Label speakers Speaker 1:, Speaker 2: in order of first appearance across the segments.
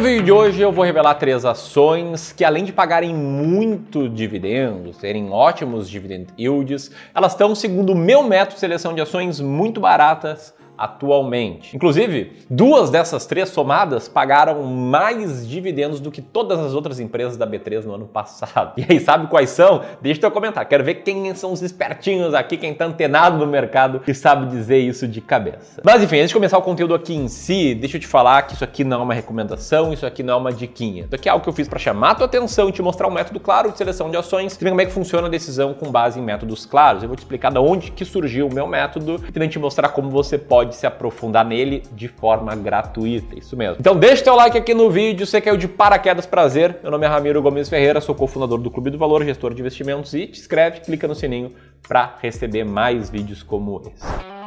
Speaker 1: no vídeo de hoje eu vou revelar três ações que além de pagarem muito dividendos, terem ótimos dividend yields, elas estão, segundo o meu método de seleção de ações, muito baratas atualmente. Inclusive, duas dessas três somadas pagaram mais dividendos do que todas as outras empresas da B3 no ano passado. E aí, sabe quais são? Deixa eu comentar. Quero ver quem são os espertinhos aqui, quem tá antenado no mercado e sabe dizer isso de cabeça. Mas enfim, antes de começar o conteúdo aqui em si, deixa eu te falar que isso aqui não é uma recomendação, isso aqui não é uma diquinha. Isso aqui é algo que eu fiz para chamar tua atenção e te mostrar um método claro de seleção de ações, também como é que funciona a decisão com base em métodos claros. Eu vou te explicar de onde que surgiu o meu método e também te mostrar como você pode pode se aprofundar nele de forma gratuita, isso mesmo. Então deixa teu like aqui no vídeo, você caiu de paraquedas, prazer. Meu nome é Ramiro Gomes Ferreira, sou cofundador do Clube do Valor, gestor de investimentos e te inscreve, clica no sininho para receber mais vídeos como esse.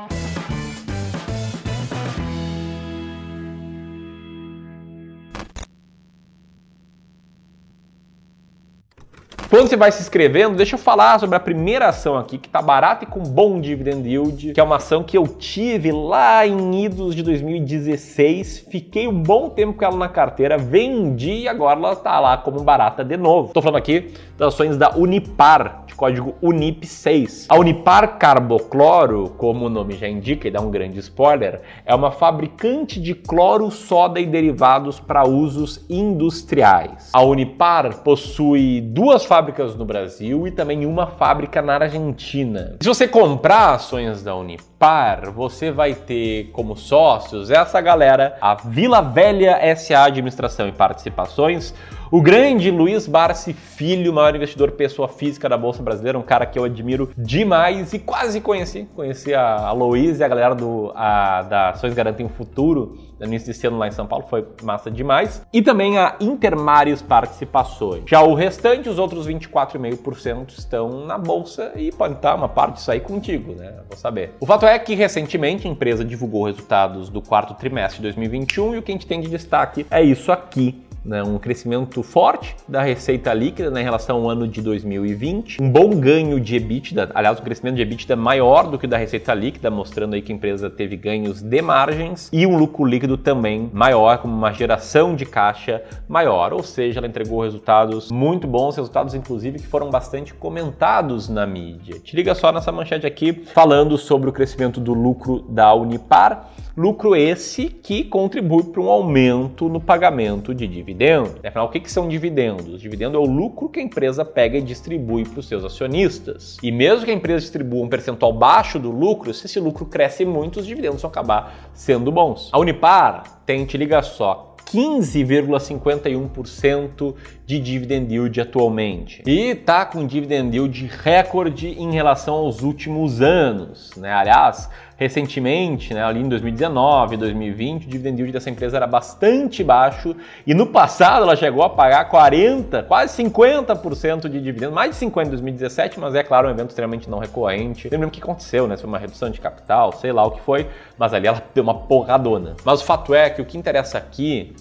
Speaker 1: Quando você vai se inscrevendo, deixa eu falar sobre a primeira ação aqui, que tá barata e com bom dividend yield, que é uma ação que eu tive lá em idos de 2016, fiquei um bom tempo com ela na carteira, vendi e agora ela tá lá como barata de novo. Tô falando aqui das ações da Unipar, de código UNIP6. A Unipar Carbocloro, como o nome já indica e dá um grande spoiler, é uma fabricante de cloro, soda e derivados para usos industriais. A Unipar possui duas fábricas no Brasil e também uma fábrica na Argentina. Se você comprar ações da Unipar, você vai ter como sócios essa galera, a Vila Velha SA Administração e Participações, o grande Luiz Barsi Filho, maior investidor pessoa física da Bolsa Brasileira, um cara que eu admiro demais e quase conheci. Conheci a Luiz e a galera do, a, da Ações Garantem o Futuro no início desse ano lá em São Paulo, foi massa demais. E também a Intermares Participações. Já o restante, os outros 24,5% estão na Bolsa e pode estar uma parte aí contigo, né? Vou saber. O fato é que recentemente a empresa divulgou resultados do quarto trimestre de 2021 e o que a gente tem de destaque é isso aqui né, um crescimento forte da receita líquida né, em relação ao ano de 2020, um bom ganho de EBITDA, aliás, o crescimento de EBITDA é maior do que da receita líquida, mostrando aí que a empresa teve ganhos de margens e um lucro líquido também maior, com uma geração de caixa maior, ou seja, ela entregou resultados muito bons, resultados inclusive que foram bastante comentados na mídia. Te liga só nessa manchete aqui falando sobre o crescimento do lucro da Unipar Lucro esse que contribui para um aumento no pagamento de dividendos. Afinal, o que, que são dividendos? Dividendo é o lucro que a empresa pega e distribui para os seus acionistas. E mesmo que a empresa distribua um percentual baixo do lucro, se esse lucro cresce muito, os dividendos vão acabar sendo bons. A Unipar tem, te liga só, 15,51% de dividend yield atualmente. E tá com dividend yield recorde em relação aos últimos anos, né? Aliás, recentemente, né, ali em 2019, 2020, o dividend yield dessa empresa era bastante baixo e no passado ela chegou a pagar 40, quase 50% de dividendos, mais de 50 em 2017, mas é claro, um evento extremamente não recorrente. Lembra o que aconteceu, né? Foi uma redução de capital, sei lá o que foi, mas ali ela deu uma porradona. Mas o fato é que o que interessa aqui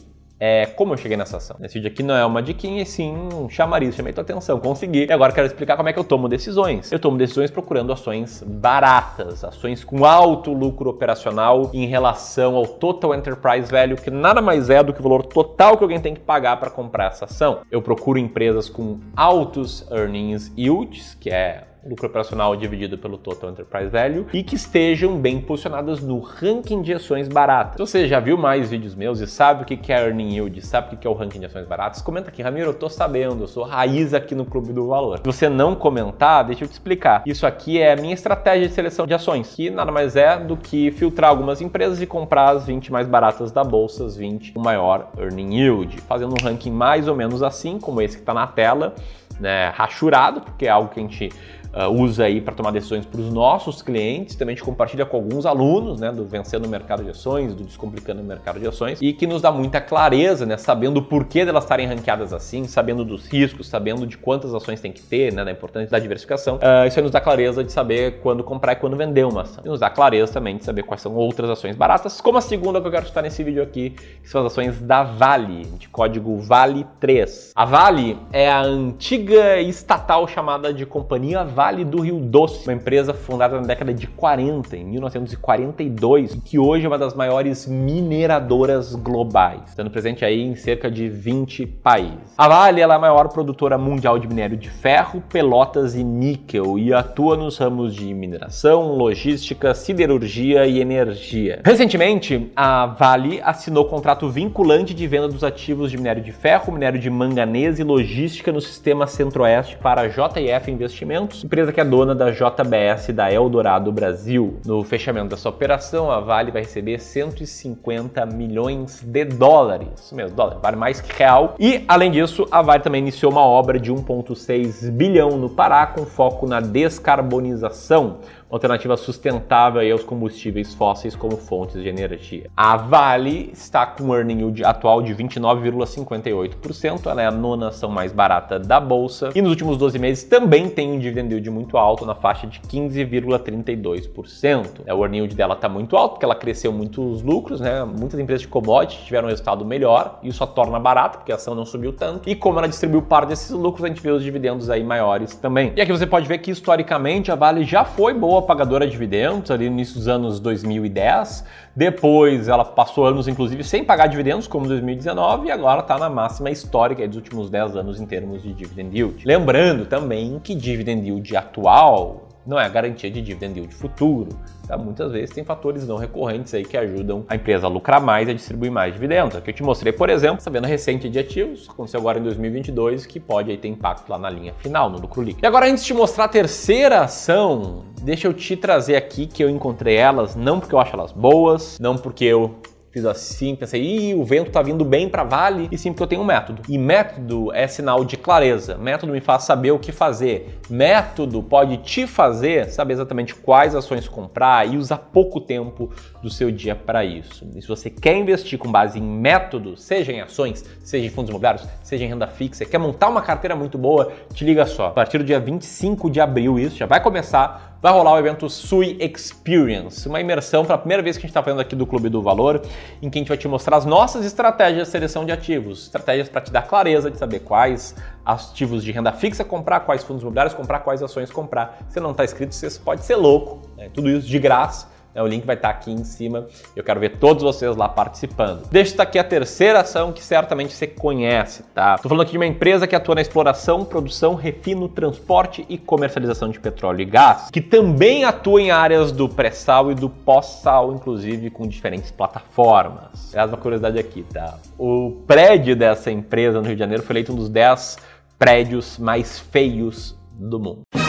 Speaker 1: é, como eu cheguei nessa ação. Esse vídeo aqui não é uma diquinha, e sim um chamariz, chamei tua atenção, consegui. E agora quero explicar como é que eu tomo decisões. Eu tomo decisões procurando ações baratas, ações com alto lucro operacional em relação ao total enterprise value, que nada mais é do que o valor total que alguém tem que pagar para comprar essa ação. Eu procuro empresas com altos earnings yields, que é lucro operacional dividido pelo Total Enterprise Value, e que estejam bem posicionadas no ranking de ações baratas. Se você já viu mais vídeos meus e sabe o que é Earning Yield, sabe o que é o ranking de ações baratas, comenta aqui, Ramiro, eu tô sabendo, eu sou raiz aqui no Clube do Valor. Se você não comentar, deixa eu te explicar. Isso aqui é a minha estratégia de seleção de ações, que nada mais é do que filtrar algumas empresas e comprar as 20 mais baratas da bolsa, as 20 com maior Earning Yield, fazendo um ranking mais ou menos assim, como esse que está na tela, né, rachurado, porque é algo que a gente uh, usa aí para tomar decisões para os nossos clientes, também a gente compartilha com alguns alunos, né, do Vencendo o Mercado de Ações, do Descomplicando o Mercado de Ações, e que nos dá muita clareza, né, sabendo o porquê delas estarem ranqueadas assim, sabendo dos riscos, sabendo de quantas ações tem que ter, né, da importância da diversificação. Uh, isso aí nos dá clareza de saber quando comprar e quando vender uma ação. E nos dá clareza também de saber quais são outras ações baratas, como a segunda que eu quero citar nesse vídeo aqui, que são as ações da Vale, de código Vale3. A Vale é a antiga estatal chamada de Companhia Vale Vale do Rio Doce, uma empresa fundada na década de 40, em 1942, e que hoje é uma das maiores mineradoras globais, estando presente aí em cerca de 20 países. A Vale é a maior produtora mundial de minério de ferro, pelotas e níquel e atua nos ramos de mineração, logística, siderurgia e energia. Recentemente, a Vale assinou contrato vinculante de venda dos ativos de minério de ferro, minério de manganês e logística no sistema Centro-Oeste para JF Investimentos, empresa que é dona da JBS da Eldorado Brasil. No fechamento dessa operação, a Vale vai receber 150 milhões de dólares. Isso mesmo, dólar, vale mais que real. E, além disso, a Vale também iniciou uma obra de 1,6 bilhão no Pará com foco na descarbonização alternativa sustentável aos combustíveis fósseis como fontes de energia. A Vale está com um earning yield atual de 29,58%, ela é a nona ação mais barata da bolsa e nos últimos 12 meses também tem um dividend yield muito alto na faixa de 15,32%. É, o earning yield dela está muito alto porque ela cresceu muitos lucros, né? Muitas empresas de commodity tiveram um resultado melhor e isso a torna barata porque a ação não subiu tanto. E como ela distribuiu parte desses lucros, a gente vê os dividendos aí maiores também. E aqui você pode ver que historicamente a Vale já foi boa pagadora de dividendos ali no início dos anos 2010. Depois ela passou anos, inclusive, sem pagar dividendos, como 2019, e agora está na máxima histórica dos últimos 10 anos em termos de dividend yield. Lembrando também que dividend yield atual não é a garantia de dividend yield futuro. Tá? Muitas vezes tem fatores não recorrentes aí que ajudam a empresa a lucrar mais e a distribuir mais dividendos. Aqui eu te mostrei, por exemplo, essa venda recente de ativos, aconteceu agora em 2022, que pode aí ter impacto lá na linha final, no lucro líquido. E agora, antes de te mostrar a terceira ação, deixa eu te trazer aqui que eu encontrei elas, não porque eu acho elas boas, não porque eu Fiz assim, pensei, ih, o vento tá vindo bem para Vale, e sim porque eu tenho um método. E método é sinal de clareza. Método me faz saber o que fazer. Método pode te fazer saber exatamente quais ações comprar e usar pouco tempo do seu dia para isso. E se você quer investir com base em método, seja em ações, seja em fundos imobiliários, seja em renda fixa, quer montar uma carteira muito boa, te liga só. A partir do dia 25 de abril, isso já vai começar vai rolar o evento Sui Experience, uma imersão para a primeira vez que a gente está fazendo aqui do Clube do Valor, em que a gente vai te mostrar as nossas estratégias de seleção de ativos, estratégias para te dar clareza de saber quais ativos de renda fixa comprar, quais fundos imobiliários comprar, quais ações comprar. Se não está inscrito, você pode ser louco, né? tudo isso de graça o link vai estar aqui em cima. Eu quero ver todos vocês lá participando. Deixa aqui a terceira ação que certamente você conhece, tá? Estou falando aqui de uma empresa que atua na exploração, produção, refino, transporte e comercialização de petróleo e gás, que também atua em áreas do pré-sal e do pós-sal, inclusive com diferentes plataformas. É uma curiosidade aqui, tá? O prédio dessa empresa no Rio de Janeiro foi eleito um dos 10 prédios mais feios do mundo.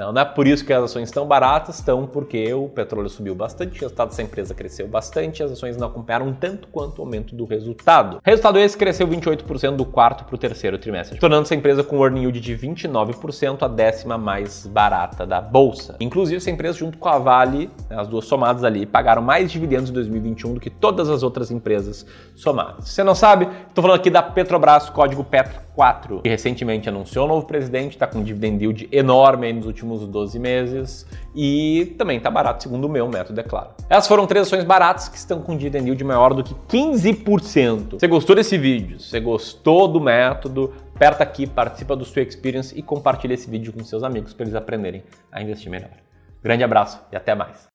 Speaker 1: Não, é por isso que as ações estão baratas, estão porque o petróleo subiu bastante, o resultado dessa empresa cresceu bastante, as ações não acompanharam tanto quanto o aumento do resultado. Resultado esse cresceu 28% do quarto para o terceiro trimestre, tornando essa empresa com um earning yield de 29%, a décima mais barata da bolsa. Inclusive, essa empresa, junto com a Vale, né, as duas somadas ali, pagaram mais dividendos em 2021 do que todas as outras empresas somadas. Se você não sabe, estou falando aqui da Petrobras, código PETRO 4, que recentemente anunciou um novo presidente, está com um dividend yield enorme nos últimos 12 meses e também está barato, segundo o meu método, é claro. Essas foram três ações baratas que estão com dividend yield maior do que 15%. Você gostou desse vídeo? Você gostou do método? Aperta aqui, participa do Sua Experience e compartilha esse vídeo com seus amigos para eles aprenderem a investir melhor. Grande abraço e até mais.